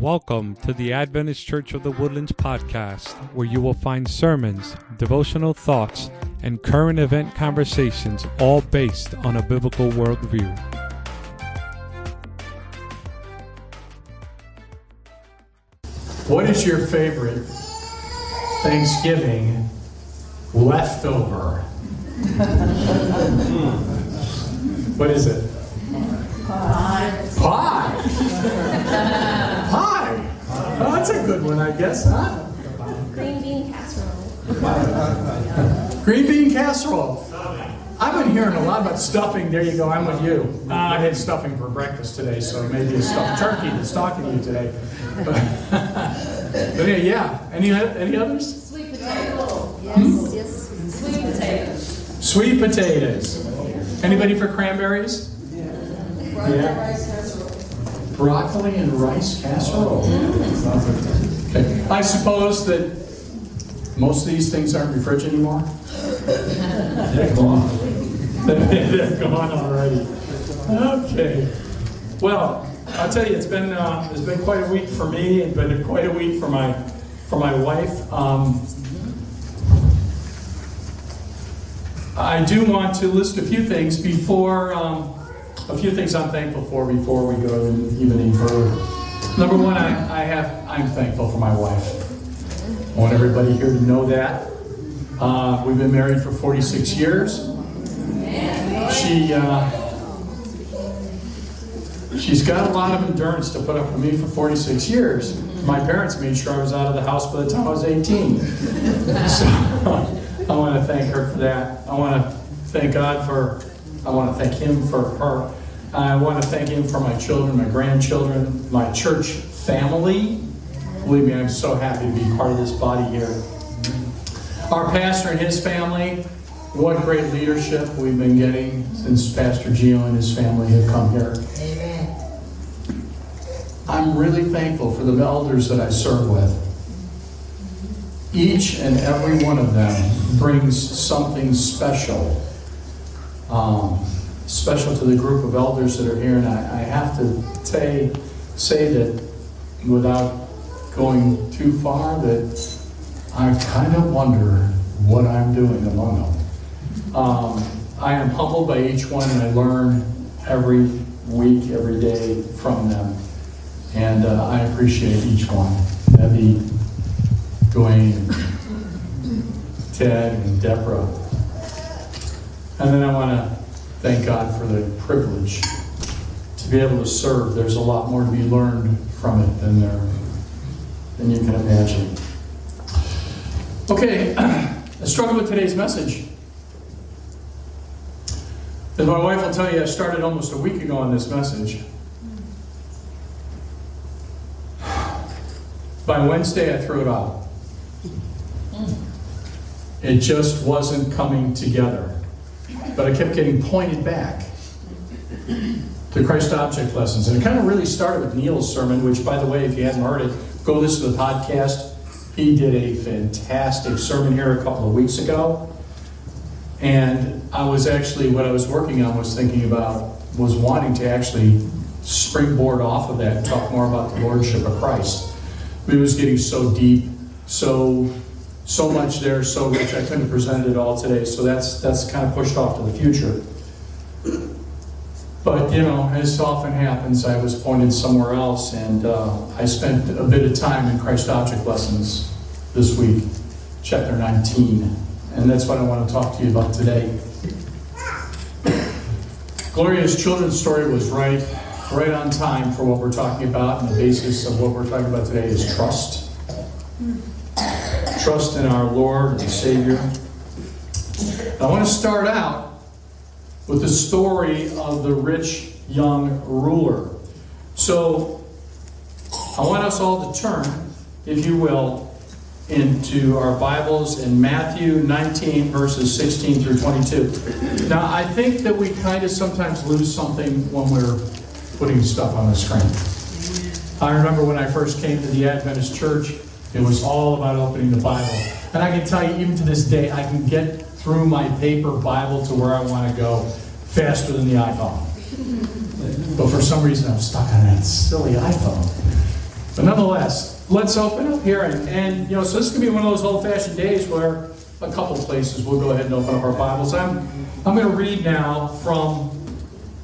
Welcome to the Adventist Church of the Woodlands podcast, where you will find sermons, devotional thoughts, and current event conversations, all based on a biblical worldview. What is your favorite Thanksgiving leftover? what is it? Pie. Pie. Pie. That's a good one, I guess, huh? Green bean casserole. Green bean casserole. I've been hearing a lot about stuffing. There you go. I'm with you. Uh, I had stuffing for breakfast today, so maybe a stuffed turkey that's talking to you today. But, but yeah, yeah. Any any others? Sweet potato. Yes, yes. Sweet potatoes. Sweet potatoes. Anybody for cranberries? Yeah. Broccoli and rice casserole. Okay. I suppose that most of these things aren't in the fridge anymore. They're gone. They're gone already. Okay. Well, I'll tell you, it's been uh, it's been quite a week for me, and been quite a week for my for my wife. Um, I do want to list a few things before, um, a few things I'm thankful for before we go even any further. Number one, I, I have, I'm thankful for my wife. I want everybody here to know that. Uh, we've been married for 46 years. She, uh, she's got a lot of endurance to put up with me for 46 years. My parents made sure I was out of the house by the time I was 18. So, I want to thank her for that. I want to thank God for, I want to thank Him for her. I want to thank Him for my children, my grandchildren, my church family. Believe me, I'm so happy to be part of this body here. Our pastor and his family, what great leadership we've been getting since Pastor Gio and his family have come here. Amen. I'm really thankful for the elders that I serve with. Each and every one of them brings something special, um, special to the group of elders that are here. And I, I have to say, say that without going too far, that I kind of wonder what I'm doing among them. Um, I am humbled by each one, and I learn every week, every day from them. And uh, I appreciate each one. Debbie, Dwayne, Ted, and Deborah. And then I want to thank God for the privilege to be able to serve. There's a lot more to be learned from it than there than you can imagine. Okay, I struggled with today's message. As my wife will tell you, I started almost a week ago on this message. By Wednesday, I threw it out. It just wasn't coming together. But I kept getting pointed back to Christ object lessons. And it kind of really started with Neil's sermon, which, by the way, if you hadn't heard it, go listen to the podcast. He did a fantastic sermon here a couple of weeks ago. And I was actually, what I was working on was thinking about, was wanting to actually springboard off of that and talk more about the Lordship of Christ. It was getting so deep, so so much there, so rich. I couldn't present it all today, so that's that's kind of pushed off to the future. But you know, as often happens, I was pointed somewhere else, and uh, I spent a bit of time in Christ Object Lessons this week, chapter 19, and that's what I want to talk to you about today. Gloria's children's story was right, right on time for what we're talking about, and the basis of what we're talking about today is trust trust in our Lord and Savior. I want to start out with the story of the rich young ruler. So, I want us all to turn, if you will, into our Bibles in Matthew 19, verses 16 through 22. Now, I think that we kind of sometimes lose something when we're putting stuff on the screen. I remember when I first came to the Adventist church, it was all about opening the Bible. And I can tell you, even to this day, I can get through my paper Bible to where I want to go faster than the iPhone. But for some reason, I'm stuck on that silly iPhone. But nonetheless, let's open up here and, and you know, so this could be one of those old-fashioned days where a couple places we'll go ahead and open up our Bibles. I'm I'm going to read now from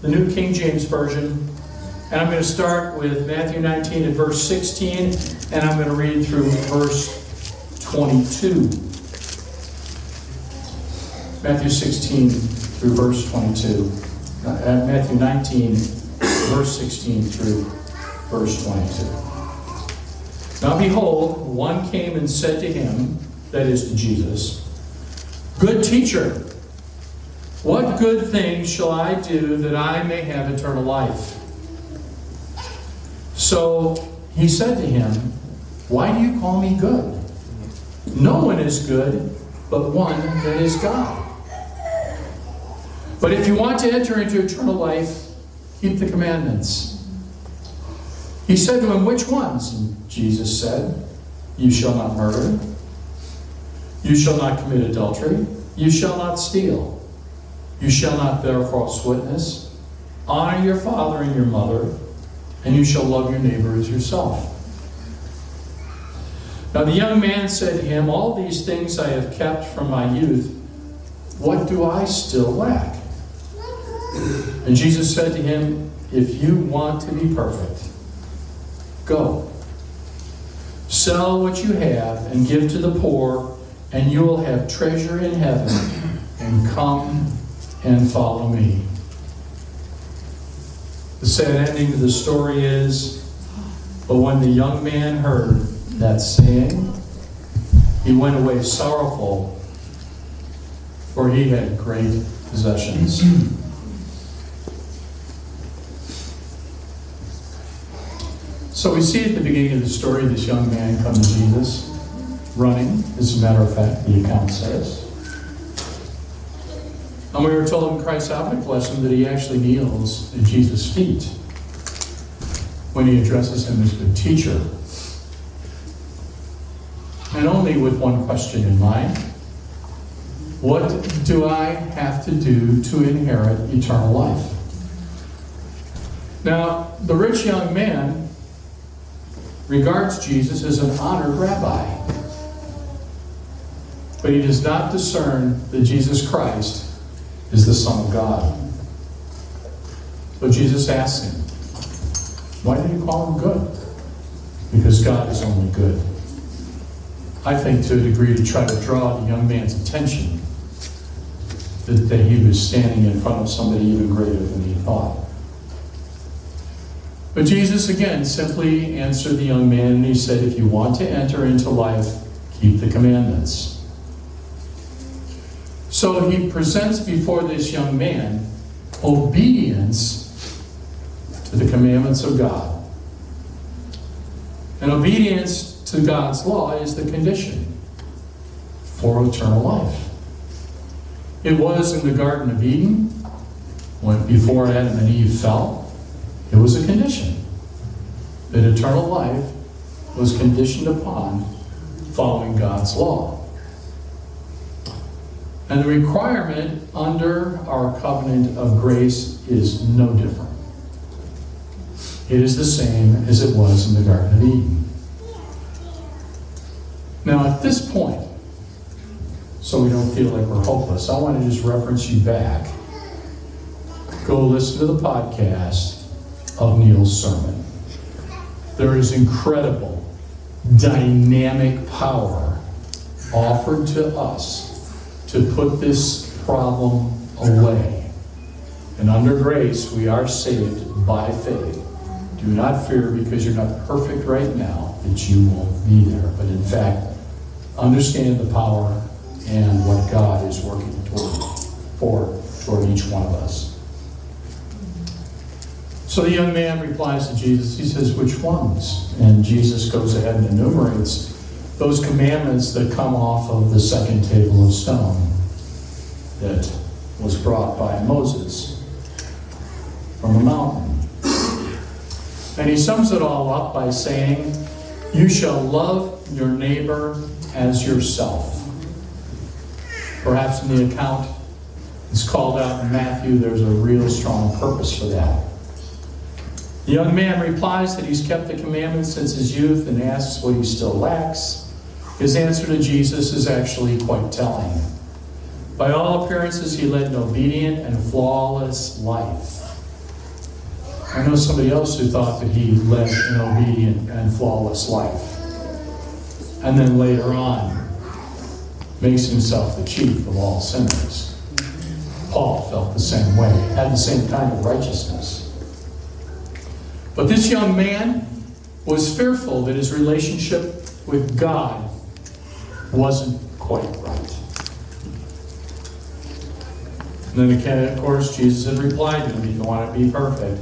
the New King James Version, and I'm going to start with Matthew 19 and verse 16, and I'm going to read through verse 22. Matthew 16 through verse 22. Uh, Matthew 19, verse 16 through verse 22. Now behold, one came and said to him, that is to Jesus, Good teacher, what good thing shall I do that I may have eternal life? So he said to him, Why do you call me good? No one is good but one that is God. But if you want to enter into eternal life, keep the commandments. He said to him, Which ones? And Jesus said, You shall not murder. You shall not commit adultery. You shall not steal. You shall not bear false witness. Honor your father and your mother, and you shall love your neighbor as yourself. Now the young man said to him, All these things I have kept from my youth. What do I still lack? And Jesus said to him, If you want to be perfect, go. Sell what you have and give to the poor, and you will have treasure in heaven. And come and follow me. The sad ending to the story is But when the young man heard that saying, he went away sorrowful, for he had great possessions. So we see at the beginning of the story this young man come to Jesus, running, as a matter of fact, the account says. And we were told in Christ's Object Lessons that he actually kneels at Jesus' feet when he addresses him as good teacher. And only with one question in mind What do I have to do to inherit eternal life? Now, the rich young man regards Jesus as an honored rabbi. But he does not discern that Jesus Christ is the Son of God. So Jesus asks him, Why do you call him good? Because God is only good. I think to a degree to try to draw the young man's attention that, that he was standing in front of somebody even greater than he thought. But Jesus again simply answered the young man and he said, If you want to enter into life, keep the commandments. So he presents before this young man obedience to the commandments of God. And obedience to God's law is the condition for eternal life. It was in the Garden of Eden, when before Adam and Eve fell, it was a condition that eternal life was conditioned upon following God's law. And the requirement under our covenant of grace is no different. It is the same as it was in the Garden of Eden. Now, at this point, so we don't feel like we're hopeless, I want to just reference you back. Go listen to the podcast of Neil's sermon. There is incredible, dynamic power offered to us to put this problem away. And under grace, we are saved by faith. Do not fear because you're not perfect right now that you won't be there. But in fact, understand the power and what God is working toward for toward each one of us. So the young man replies to Jesus. He says, Which ones? And Jesus goes ahead and enumerates those commandments that come off of the second table of stone that was brought by Moses from the mountain. And he sums it all up by saying, You shall love your neighbor as yourself. Perhaps in the account it's called out in Matthew, there's a real strong purpose for that. The young man replies that he's kept the commandments since his youth and asks what he still lacks. His answer to Jesus is actually quite telling. By all appearances, he led an obedient and flawless life. I know somebody else who thought that he led an obedient and flawless life. And then later on, makes himself the chief of all sinners. Paul felt the same way, had the same kind of righteousness. But this young man was fearful that his relationship with God wasn't quite right. And then again, of course, Jesus had replied to him, if you want to be perfect,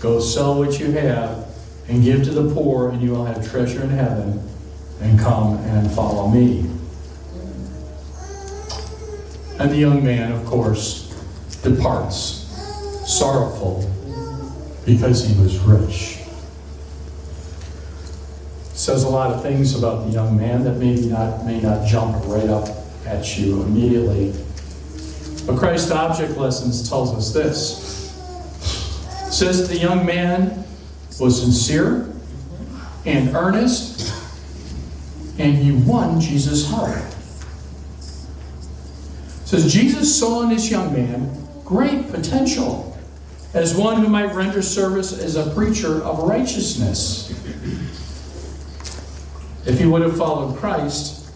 go sell what you have and give to the poor, and you will have treasure in heaven, and come and follow me. And the young man, of course, departs, sorrowful, because he was rich. Says a lot of things about the young man that maybe not may not jump right up at you immediately. But Christ Object Lessons tells us this. It says the young man was sincere and earnest, and he won Jesus' heart. It says Jesus saw in this young man great potential as one who might render service as a preacher of righteousness. If he would have followed Christ,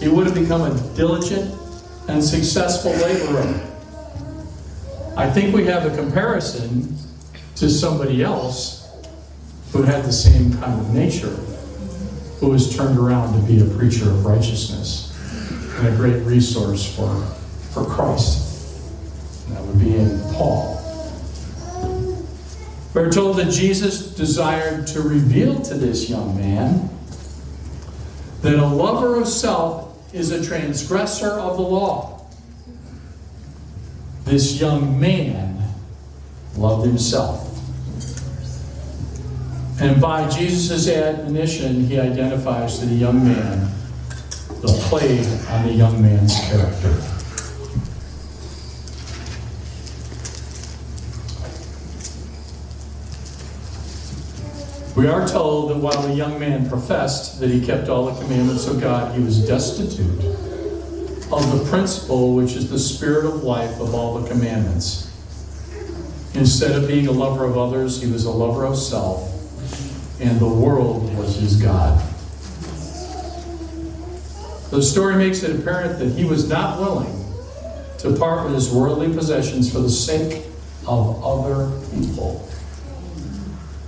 he would have become a diligent and successful laborer. I think we have a comparison to somebody else who had the same kind of nature, who was turned around to be a preacher of righteousness and a great resource for, for Christ. And that would be in Paul. We're told that Jesus desired to reveal to this young man that a lover of self is a transgressor of the law. This young man loved himself. And by Jesus' admonition, he identifies to the young man the plague on the young man's character. We are told that while the young man professed that he kept all the commandments of God, he was destitute of the principle which is the spirit of life of all the commandments. Instead of being a lover of others, he was a lover of self, and the world was his God. The story makes it apparent that he was not willing to part with his worldly possessions for the sake of other people.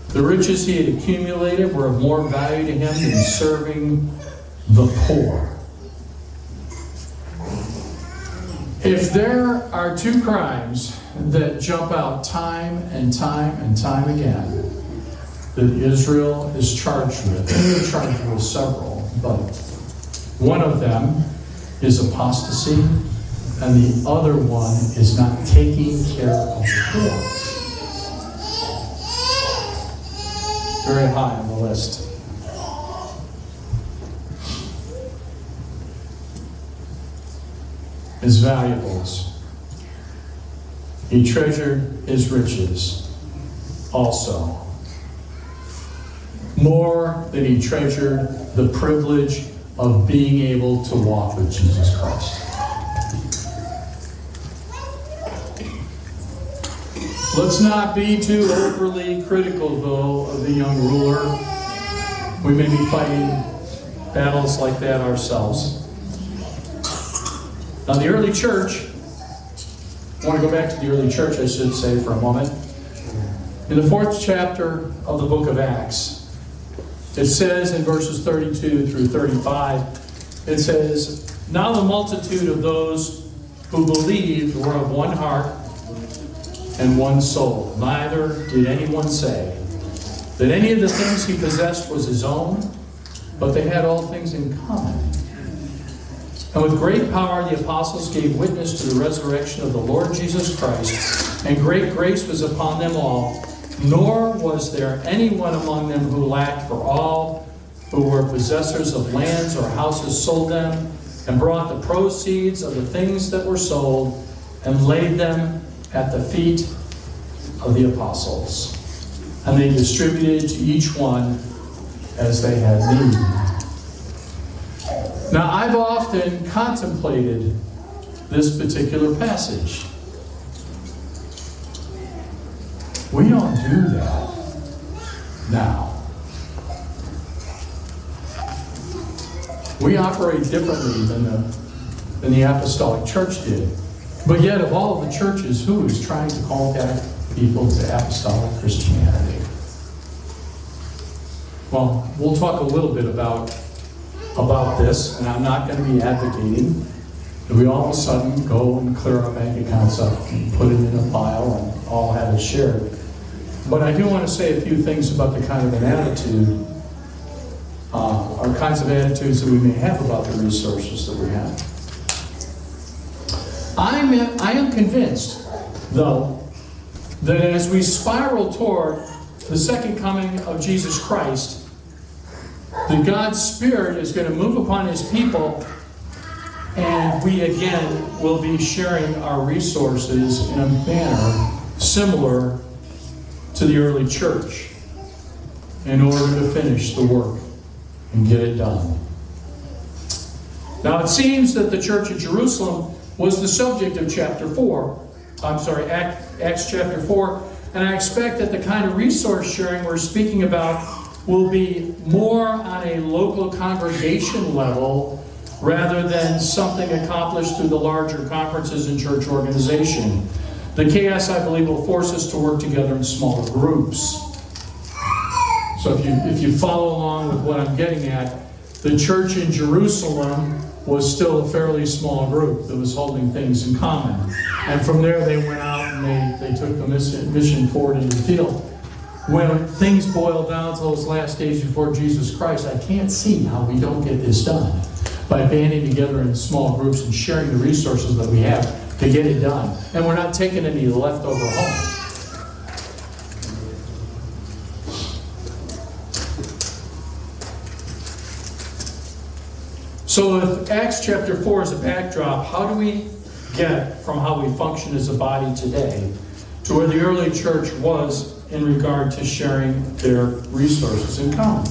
The riches he had accumulated were of more value to him than serving the poor. If there are two crimes that jump out time and time and time again that Israel is charged with, they're charged with several, but one of them is apostasy, and the other one is not taking care of the poor. Very high on the list. His valuables. He treasured his riches also. More than he treasured the privilege of being able to walk with Jesus Christ. Let's not be too overly critical, though, of the young ruler. We may be fighting battles like that ourselves. Now, the early church, I want to go back to the early church, I should say, for a moment. In the fourth chapter of the book of Acts, it says in verses 32 through 35, it says, Now the multitude of those who believed were of one heart and one soul. Neither did anyone say that any of the things he possessed was his own, but they had all things in common. And with great power the apostles gave witness to the resurrection of the Lord Jesus Christ, and great grace was upon them all. Nor was there anyone among them who lacked, for all who were possessors of lands or houses sold them, and brought the proceeds of the things that were sold, and laid them at the feet of the apostles. and they distributed to each one as they had need. Now, I've often contemplated this particular passage. We don't do that now. We operate differently than the, than the apostolic church did. But yet, of all the churches, who is trying to contact people to apostolic Christianity? Well, we'll talk a little bit about, about this, and I'm not going to be advocating that we all of a sudden go and clear our bank accounts up and put it in a pile and all have it shared. But I do want to say a few things about the kind of an attitude, uh, or kinds of attitudes that we may have about the resources that we have. I'm, I am convinced, though, that as we spiral toward the second coming of Jesus Christ, that God's Spirit is going to move upon His people, and we again will be sharing our resources in a manner similar to the early church in order to finish the work and get it done. Now, it seems that the church at Jerusalem was the subject of chapter 4. I'm sorry, Acts chapter 4. And I expect that the kind of resource sharing we're speaking about will be more on a local congregation level rather than something accomplished through the larger conferences and church organization. The chaos, I believe, will force us to work together in smaller groups. So if you, if you follow along with what I'm getting at, the church in Jerusalem was still a fairly small group that was holding things in common. And from there, they went out and they, they took the mission forward into the field. When things boil down to those last days before Jesus Christ, I can't see how we don't get this done by banding together in small groups and sharing the resources that we have to get it done. And we're not taking any leftover home. So, if Acts chapter 4 is a backdrop, how do we get from how we function as a body today to where the early church was in regard to sharing their resources in common?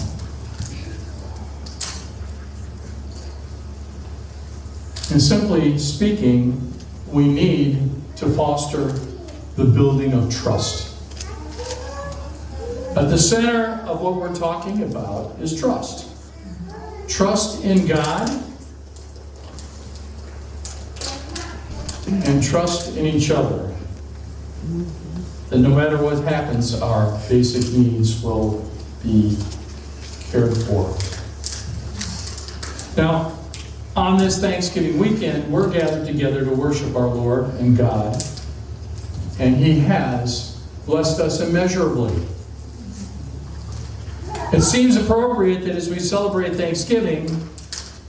And simply speaking, we need to foster the building of trust. At the center of what we're talking about is trust. Trust in God and trust in each other. That no matter what happens, our basic needs will be cared for. Now, on this Thanksgiving weekend, we're gathered together to worship our Lord and God, and He has blessed us immeasurably. It seems appropriate that as we celebrate Thanksgiving,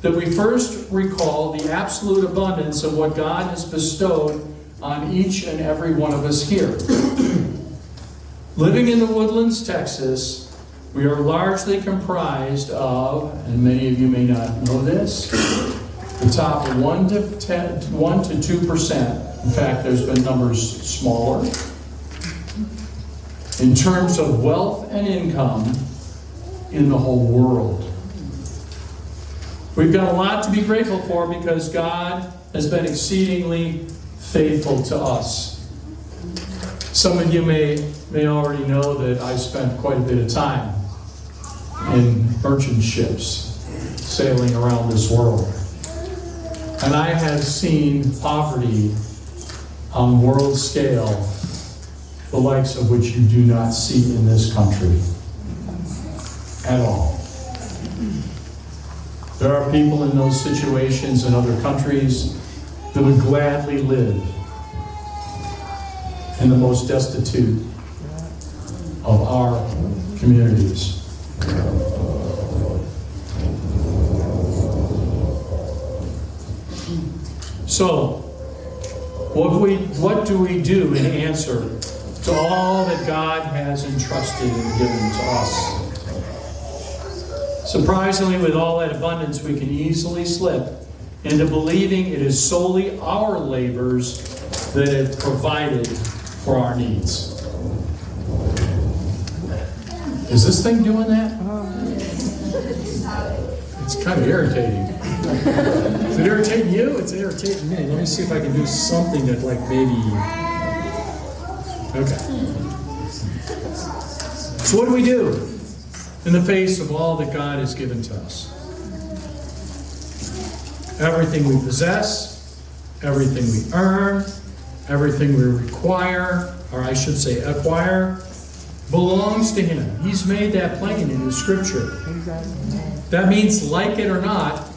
that we first recall the absolute abundance of what God has bestowed on each and every one of us here. Living in the Woodlands, Texas, we are largely comprised of, and many of you may not know this, the top 1 to 10, 1 to 2%. In fact, there's been numbers smaller. In terms of wealth and income in the whole world. We've got a lot to be grateful for because God has been exceedingly faithful to us. Some of you may, may already know that I spent quite a bit of time in merchant ships sailing around this world. And I have seen poverty on world scale, the likes of which you do not see in this country at all. There are people in those situations in other countries that would gladly live in the most destitute of our communities. So, what, we, what do we do in answer to all that God has entrusted and given to us? Surprisingly, with all that abundance, we can easily slip into believing it is solely our labors that have provided for our needs. Is this thing doing that? It's kind of irritating. Is it irritating you? It's irritating me. Let me see if I can do something that, like, maybe. Okay. So, what do we do in the face of all that God has given to us? Everything we possess, everything we earn, everything we require, or I should say acquire, belongs to Him. He's made that plain in the Scripture. That means, like it or not,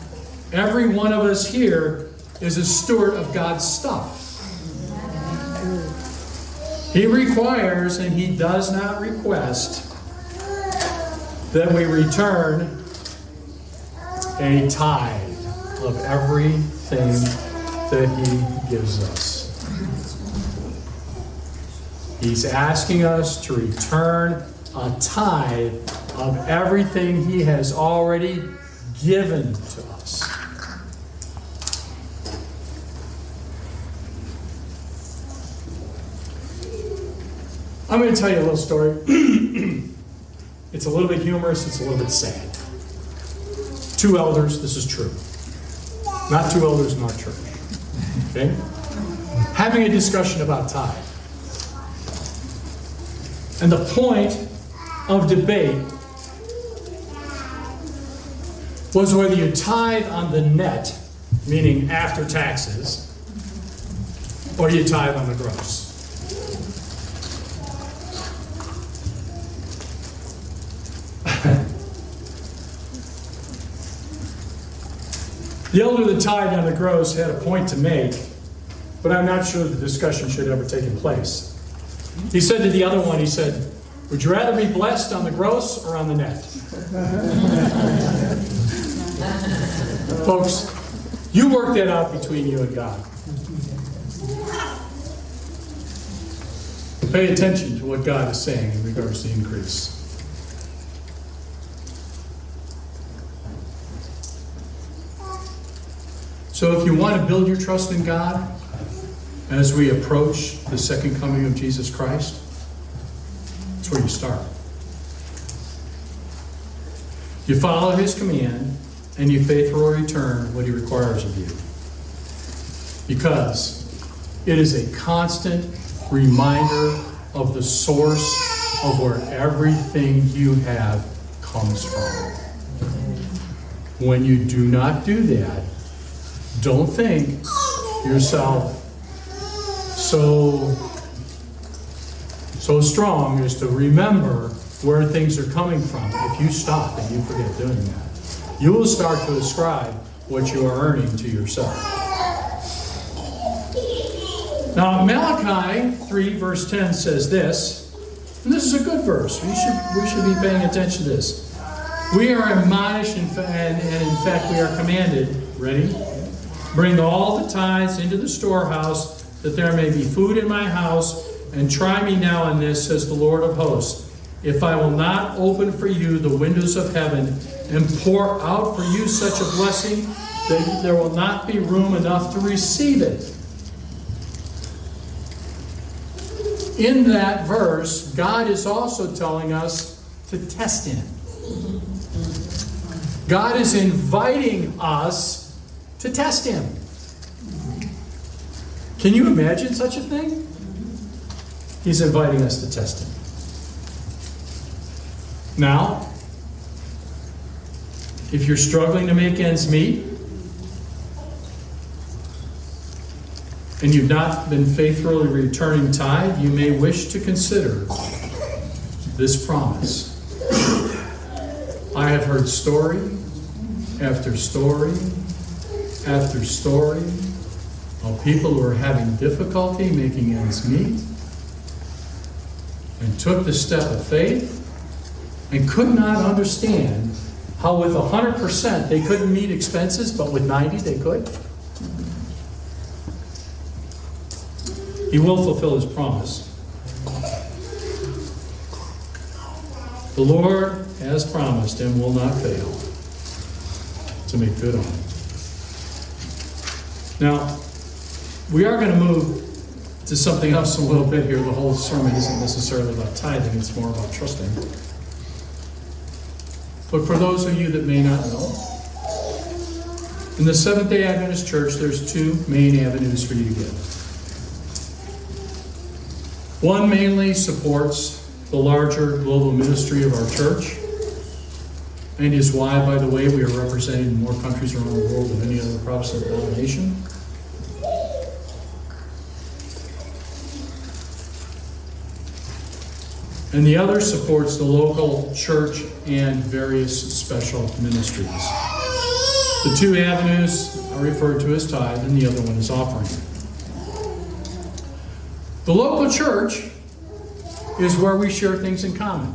every one of us here is a steward of God's stuff. He requires and He does not request that we return a tithe of everything that He gives us. He's asking us to return a tithe of everything He has already given to us. I'm going to tell you a little story. it's a little bit humorous, it's a little bit sad. Two elders, this is true. Not two elders in our church. Okay? Having a discussion about tithe. And the point of debate was whether you tithe on the net, meaning after taxes, or you tithe on the gross. The elder that tithed on the gross had a point to make, but I'm not sure the discussion should have ever taken place. He said to the other one, he said, Would you rather be blessed on the gross or on the net? Folks, you work that out between you and God. Pay attention to what God is saying in regards to increase. So, if you want to build your trust in God as we approach the second coming of Jesus Christ, that's where you start. You follow His command and you faithfully return what He requires of you. Because it is a constant reminder of the source of where everything you have comes from. When you do not do that, don't think yourself so so strong as to remember where things are coming from. If you stop and you forget doing that, you will start to ascribe what you are earning to yourself. Now, Malachi 3, verse 10 says this, and this is a good verse. We should, we should be paying attention to this. We are admonished, and, and in fact, we are commanded, ready? Bring all the tithes into the storehouse, that there may be food in my house, and try me now in this, says the Lord of hosts. If I will not open for you the windows of heaven and pour out for you such a blessing that there will not be room enough to receive it. In that verse, God is also telling us to test Him. God is inviting us to test Him. Can you imagine such a thing? He's inviting us to test Him. Now, if you're struggling to make ends meet, and you've not been faithfully returning tithe, you may wish to consider this promise. I have heard story after story after story of people who are having difficulty making ends meet and took the step of faith and could not understand how with 100% they couldn't meet expenses, but with 90 they could. He will fulfill his promise. The Lord has promised and will not fail to make good on it. Now, we are going to move to something else a little bit here. The whole sermon isn't necessarily about tithing, it's more about trusting. But for those of you that may not know, in the Seventh day Adventist Church, there's two main avenues for you to give. One mainly supports the larger global ministry of our church, and is why, by the way, we are represented in more countries around the world than any other Protestant denomination. And the other supports the local church and various special ministries. The two avenues are referred to as tithe, and the other one is offering. The local church is where we share things in common.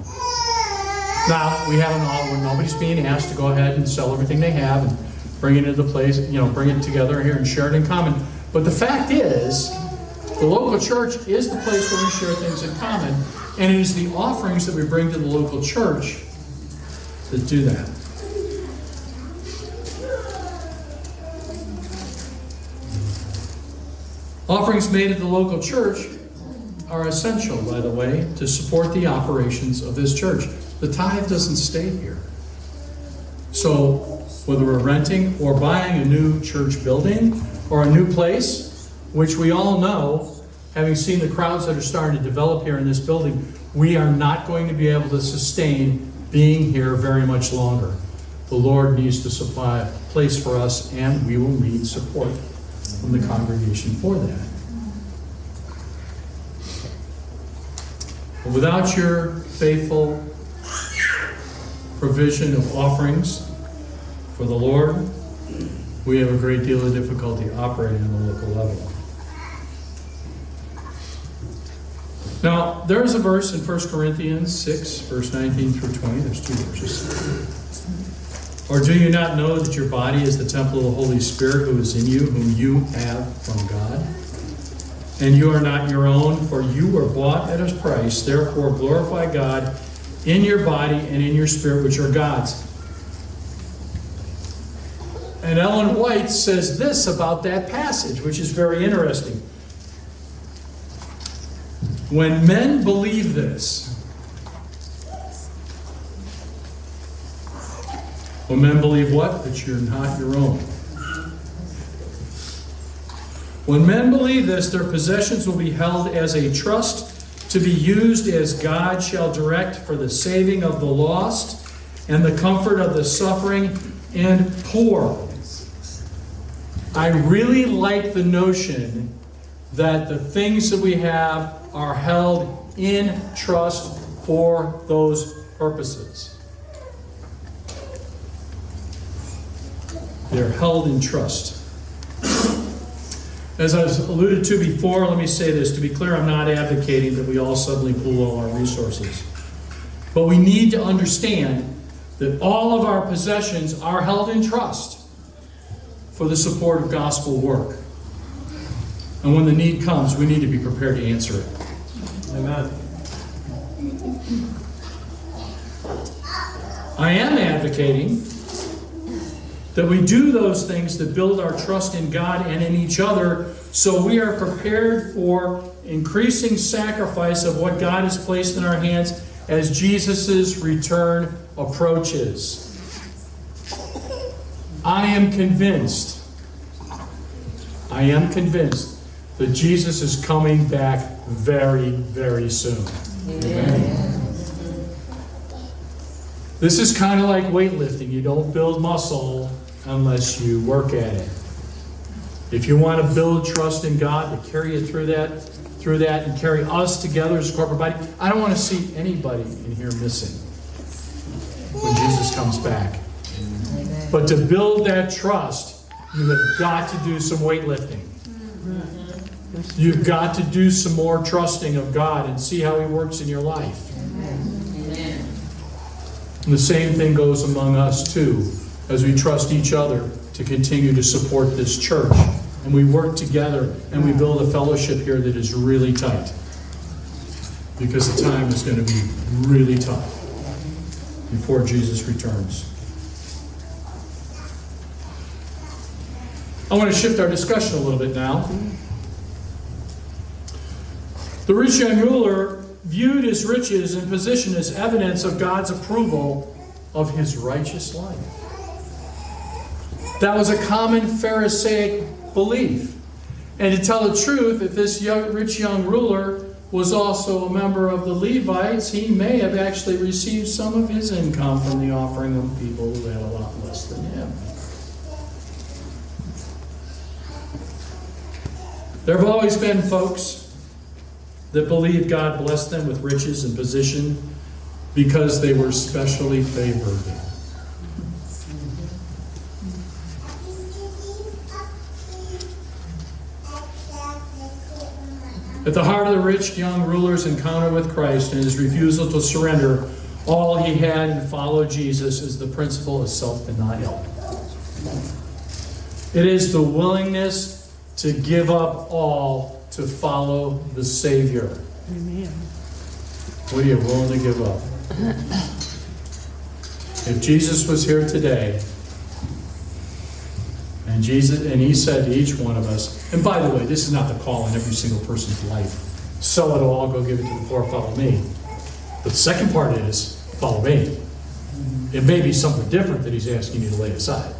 Now, we have an all when nobody's being asked to go ahead and sell everything they have and bring it into the place, you know, bring it together here and share it in common. But the fact is, the local church is the place where we share things in common, and it is the offerings that we bring to the local church that do that. Offerings made at the local church are essential, by the way, to support the operations of this church. The tithe doesn't stay here. So, whether we're renting or buying a new church building or a new place, which we all know, having seen the crowds that are starting to develop here in this building, we are not going to be able to sustain being here very much longer. The Lord needs to supply a place for us, and we will need support from the congregation for that. But without your faithful provision of offerings for the Lord, we have a great deal of difficulty operating on the local level. Now, there is a verse in 1 Corinthians 6, verse 19 through 20. There's two verses. Or do you not know that your body is the temple of the Holy Spirit who is in you, whom you have from God? And you are not your own, for you were bought at a price. Therefore, glorify God in your body and in your spirit, which are God's. And Ellen White says this about that passage, which is very interesting. When men believe this, When men believe what? That you're not your own. When men believe this, their possessions will be held as a trust to be used as God shall direct for the saving of the lost and the comfort of the suffering and poor. I really like the notion that the things that we have are held in trust for those purposes. They're held in trust. As I was alluded to before, let me say this. To be clear, I'm not advocating that we all suddenly pool all our resources. But we need to understand that all of our possessions are held in trust for the support of gospel work. And when the need comes, we need to be prepared to answer it. Amen. I am advocating that we do those things that build our trust in God and in each other so we are prepared for increasing sacrifice of what God has placed in our hands as Jesus' return approaches. I am convinced, I am convinced that Jesus is coming back very, very soon. Amen. This is kind of like weightlifting. You don't build muscle unless you work at it. If you want to build trust in God to carry you through that, through that, and carry us together as a corporate body, I don't want to see anybody in here missing when Jesus comes back. But to build that trust, you have got to do some weightlifting. You've got to do some more trusting of God and see how He works in your life. And the same thing goes among us too as we trust each other to continue to support this church. And we work together and we build a fellowship here that is really tight. Because the time is going to be really tough before Jesus returns. I want to shift our discussion a little bit now. The rich young ruler viewed his riches and position as evidence of God's approval of his righteous life. That was a common Pharisaic belief. And to tell the truth, if this young, rich young ruler was also a member of the Levites, he may have actually received some of his income from the offering of people who had a lot less than him. There have always been folks that believed God blessed them with riches and position because they were specially favored. At the heart of the rich young ruler's encounter with Christ and his refusal to surrender all he had and follow Jesus is the principle of self denial. It is the willingness to give up all to follow the Savior. Amen. What are you willing to give up? If Jesus was here today, and Jesus, and he said to each one of us, and by the way, this is not the call in every single person's life. Sell it all, go give it to the poor, follow me. But the second part is, follow me. It may be something different that he's asking you to lay aside.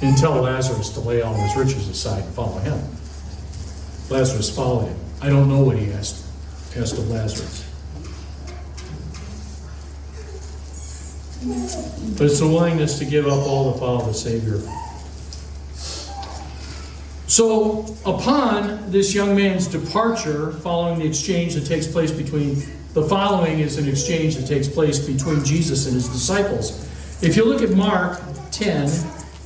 And tell Lazarus to lay all his riches aside and follow him. Lazarus followed him. I don't know what he asked, asked of Lazarus. But it's the willingness to give up all to follow the Savior. So, upon this young man's departure, following the exchange that takes place between the following is an exchange that takes place between Jesus and his disciples. If you look at Mark 10,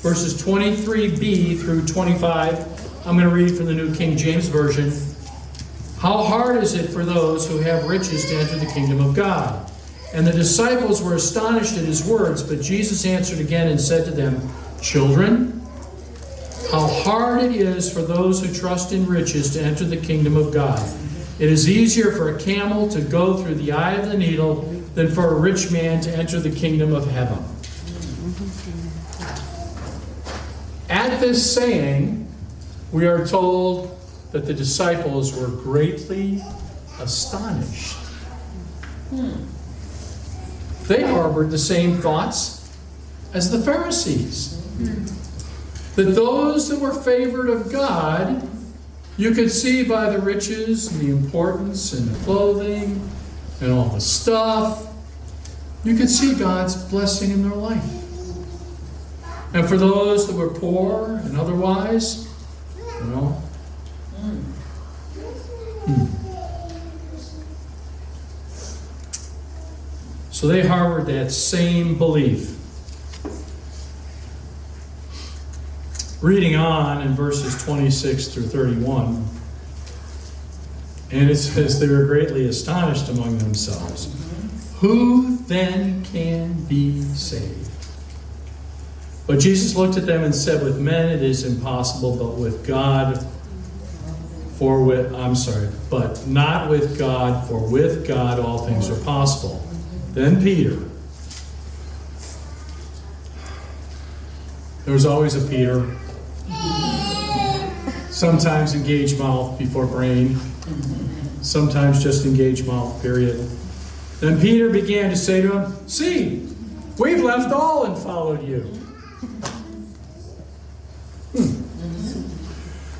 verses 23b through 25, I'm going to read from the New King James Version. How hard is it for those who have riches to enter the kingdom of God? And the disciples were astonished at his words, but Jesus answered again and said to them, Children, how hard it is for those who trust in riches to enter the kingdom of God. It is easier for a camel to go through the eye of the needle than for a rich man to enter the kingdom of heaven. At this saying, we are told that the disciples were greatly astonished. They harbored the same thoughts as the Pharisees. That those that were favored of God, you could see by the riches and the importance and the clothing and all the stuff, you could see God's blessing in their life. And for those that were poor and otherwise, you know, hmm. So they harbored that same belief. Reading on in verses 26 through 31, and it says, They were greatly astonished among themselves. Who then can be saved? But Jesus looked at them and said, With men it is impossible, but with God, for with, I'm sorry, but not with God, for with God all things are possible. Then Peter. There's always a Peter. Sometimes engage mouth before brain. Sometimes just engage mouth, period. Then Peter began to say to him, See, we've left all and followed you. Hmm.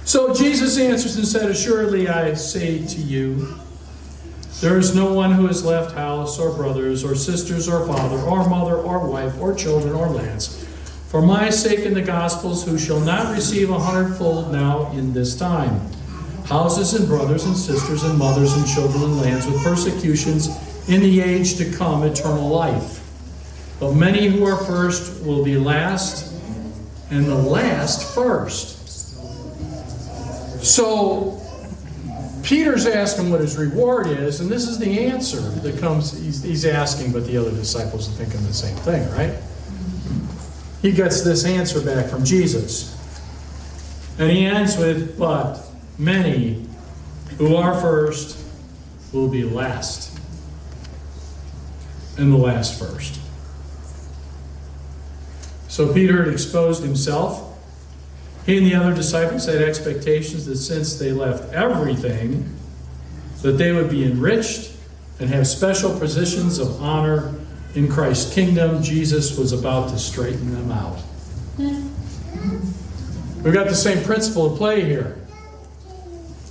So Jesus answers and said, Assuredly I say to you, there is no one who has left house or brothers or sisters or father or mother or wife or children or lands for my sake in the Gospels who shall not receive a hundredfold now in this time. Houses and brothers and sisters and mothers and children and lands with persecutions in the age to come eternal life. But many who are first will be last, and the last first. So Peter's asking what his reward is, and this is the answer that comes. He's, he's asking, but the other disciples are thinking the same thing, right? He gets this answer back from Jesus. And he ends with, But many who are first will be last, and the last first. So Peter had exposed himself he and the other disciples had expectations that since they left everything, that they would be enriched and have special positions of honor in Christ's kingdom, Jesus was about to straighten them out. We've got the same principle at play here.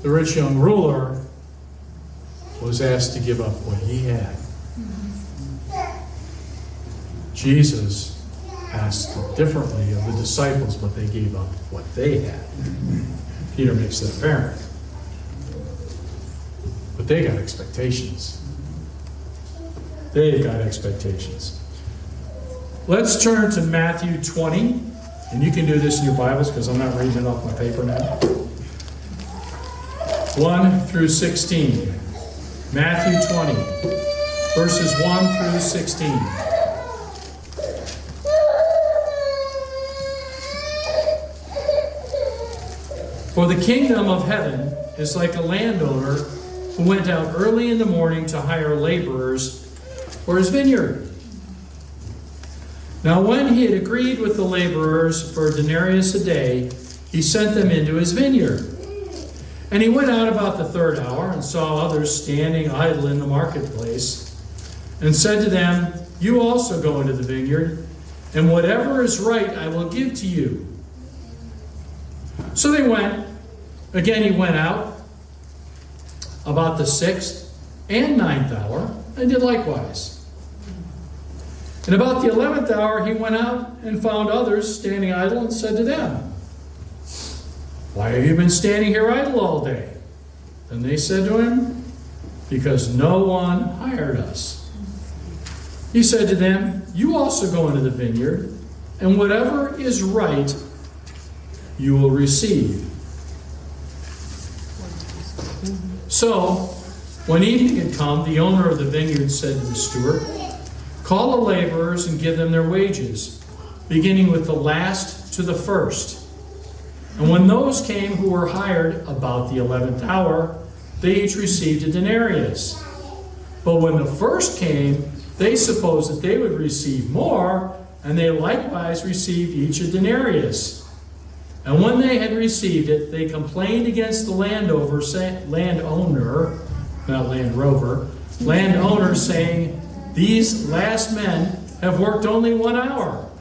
The rich young ruler was asked to give up what he had. Jesus asked differently of the disciples, but they gave up what they had. Peter makes that apparent. But they got expectations. They've got expectations. Let's turn to Matthew 20, and you can do this in your Bibles because I'm not reading it off my paper now. 1 through 16. Matthew 20, verses 1 through 16. The kingdom of heaven is like a landowner who went out early in the morning to hire laborers for his vineyard. Now, when he had agreed with the laborers for a denarius a day, he sent them into his vineyard. And he went out about the third hour and saw others standing idle in the marketplace, and said to them, You also go into the vineyard, and whatever is right I will give to you. So they went. Again, he went out about the sixth and ninth hour, and did likewise. And about the eleventh hour, he went out and found others standing idle, and said to them, why have you been standing here idle all day? And they said to him, Because no one hired us. He said to them, You also go into the vineyard, and whatever is right you will receive. So, when evening had come, the owner of the vineyard said to the steward, Call the laborers and give them their wages, beginning with the last to the first. And when those came who were hired about the eleventh hour, they each received a denarius. But when the first came, they supposed that they would receive more, and they likewise received each a denarius. And when they had received it, they complained against the landowner, say, landowner, not land rover, landowner, saying, These last men have worked only one hour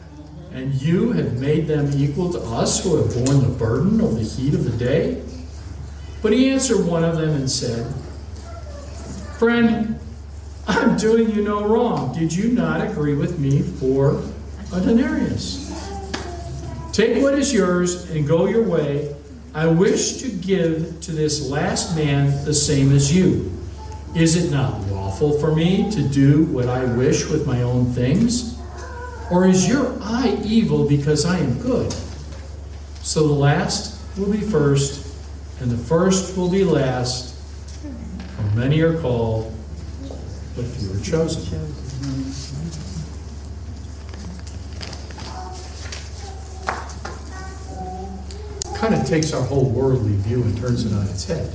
and you have made them equal to us who have borne the burden of the heat of the day? But he answered one of them and said, Friend, I'm doing you no wrong. Did you not agree with me for a denarius? Take what is yours and go your way. I wish to give to this last man the same as you. Is it not lawful for me to do what I wish with my own things? Or is your eye evil because I am good? So the last will be first, and the first will be last. For many are called, but few are chosen. Kind of takes our whole worldly view and turns it on its head.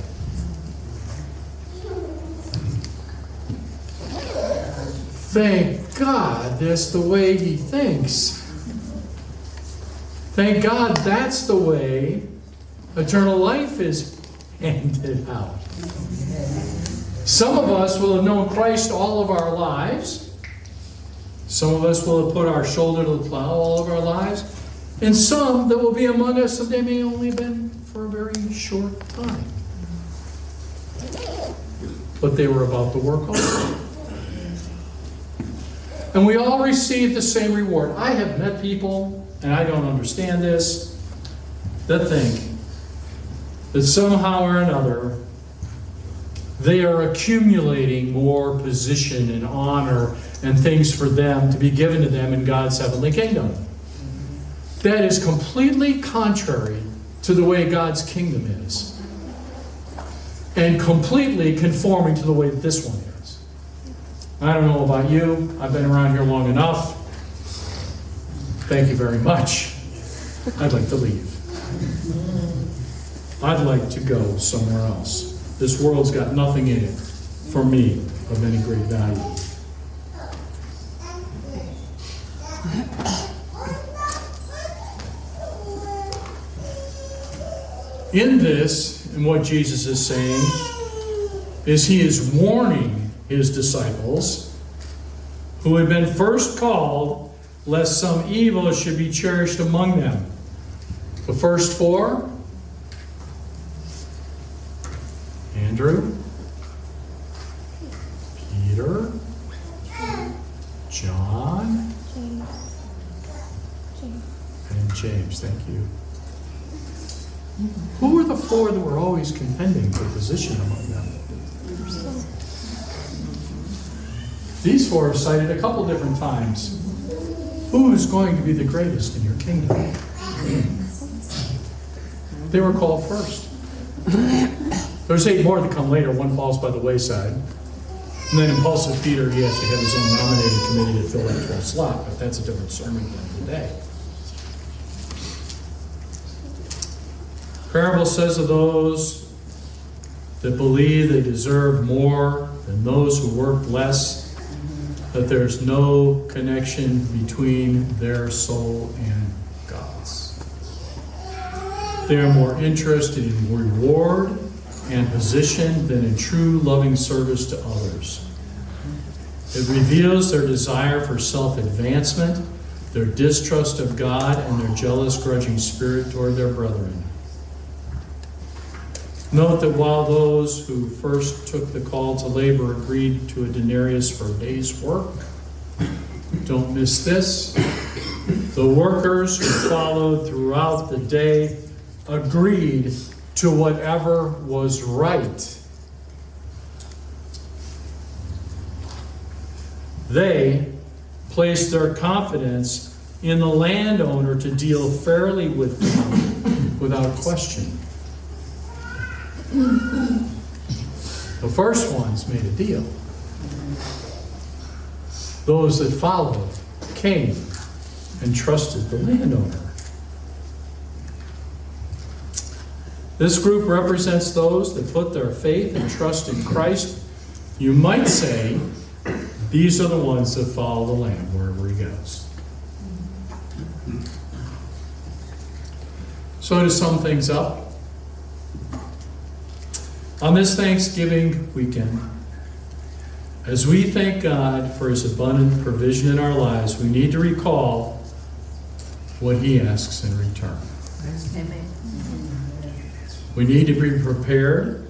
Thank God that's the way he thinks. Thank God that's the way eternal life is handed out. Some of us will have known Christ all of our lives. Some of us will have put our shoulder to the plow all of our lives. And some that will be among us, and they may only have been for a very short time. But they were about the work also. And we all receive the same reward. I have met people, and I don't understand this, that think that somehow or another they are accumulating more position and honor and things for them to be given to them in God's heavenly kingdom. That is completely contrary to the way God's kingdom is, and completely conforming to the way that this one is. I don't know about you. I've been around here long enough. Thank you very much. I'd like to leave. I'd like to go somewhere else. This world's got nothing in it for me of any great value. In this, and what Jesus is saying, is he is warning his disciples, who had been first called, lest some evil should be cherished among them. The first four Andrew, Peter, John, and James. Thank you. Who were the four that were always contending for position among them? These four are cited a couple different times. Who is going to be the greatest in your kingdom? They were called first. There's eight more that come later. One falls by the wayside. And then impulsive Peter, he has to have his own nominated committee to fill that 12 slot, but that's a different sermon than today. Parable says of those that believe they deserve more than those who work less, that there's no connection between their soul and God's. They are more interested in reward and position than in true loving service to others. It reveals their desire for self advancement, their distrust of God, and their jealous, grudging spirit toward their brethren. Note that while those who first took the call to labor agreed to a denarius for a day's work, don't miss this. The workers who followed throughout the day agreed to whatever was right. They placed their confidence in the landowner to deal fairly with them without question. The first ones made a deal. Those that followed came and trusted the landowner. This group represents those that put their faith and trust in Christ. You might say these are the ones that follow the Lamb wherever he goes. So, to sum things up, on this Thanksgiving weekend, as we thank God for his abundant provision in our lives, we need to recall what he asks in return. We need to be prepared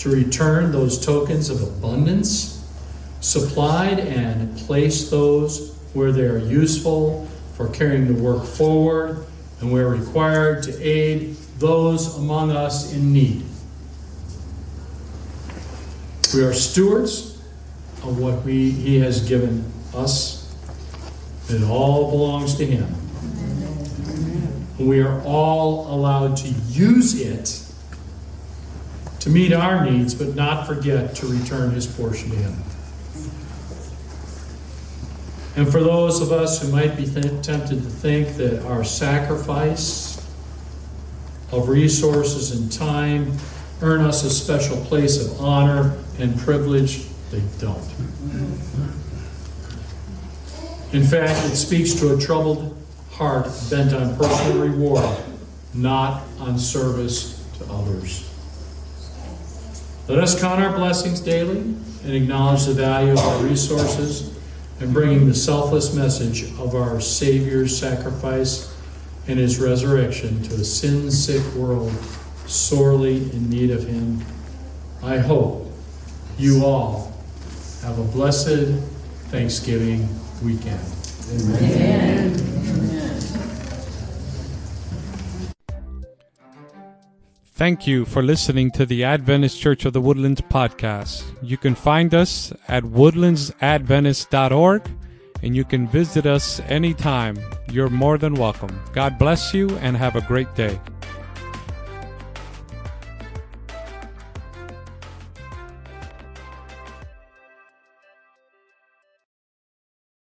to return those tokens of abundance, supplied and place those where they are useful for carrying the work forward and where required to aid those among us in need. We are stewards of what we, He has given us. It all belongs to Him. We are all allowed to use it to meet our needs, but not forget to return His portion to Him. And for those of us who might be th- tempted to think that our sacrifice of resources and time earn us a special place of honor and privilege, they don't. In fact, it speaks to a troubled heart bent on personal reward, not on service to others. Let us count our blessings daily and acknowledge the value of our resources and bringing the selfless message of our Savior's sacrifice and his resurrection to a sin sick world sorely in need of him. I hope you all have a blessed Thanksgiving weekend. Amen. Amen. Thank you for listening to the Adventist Church of the Woodlands podcast. You can find us at woodlandsadventist.org and you can visit us anytime. You're more than welcome. God bless you and have a great day.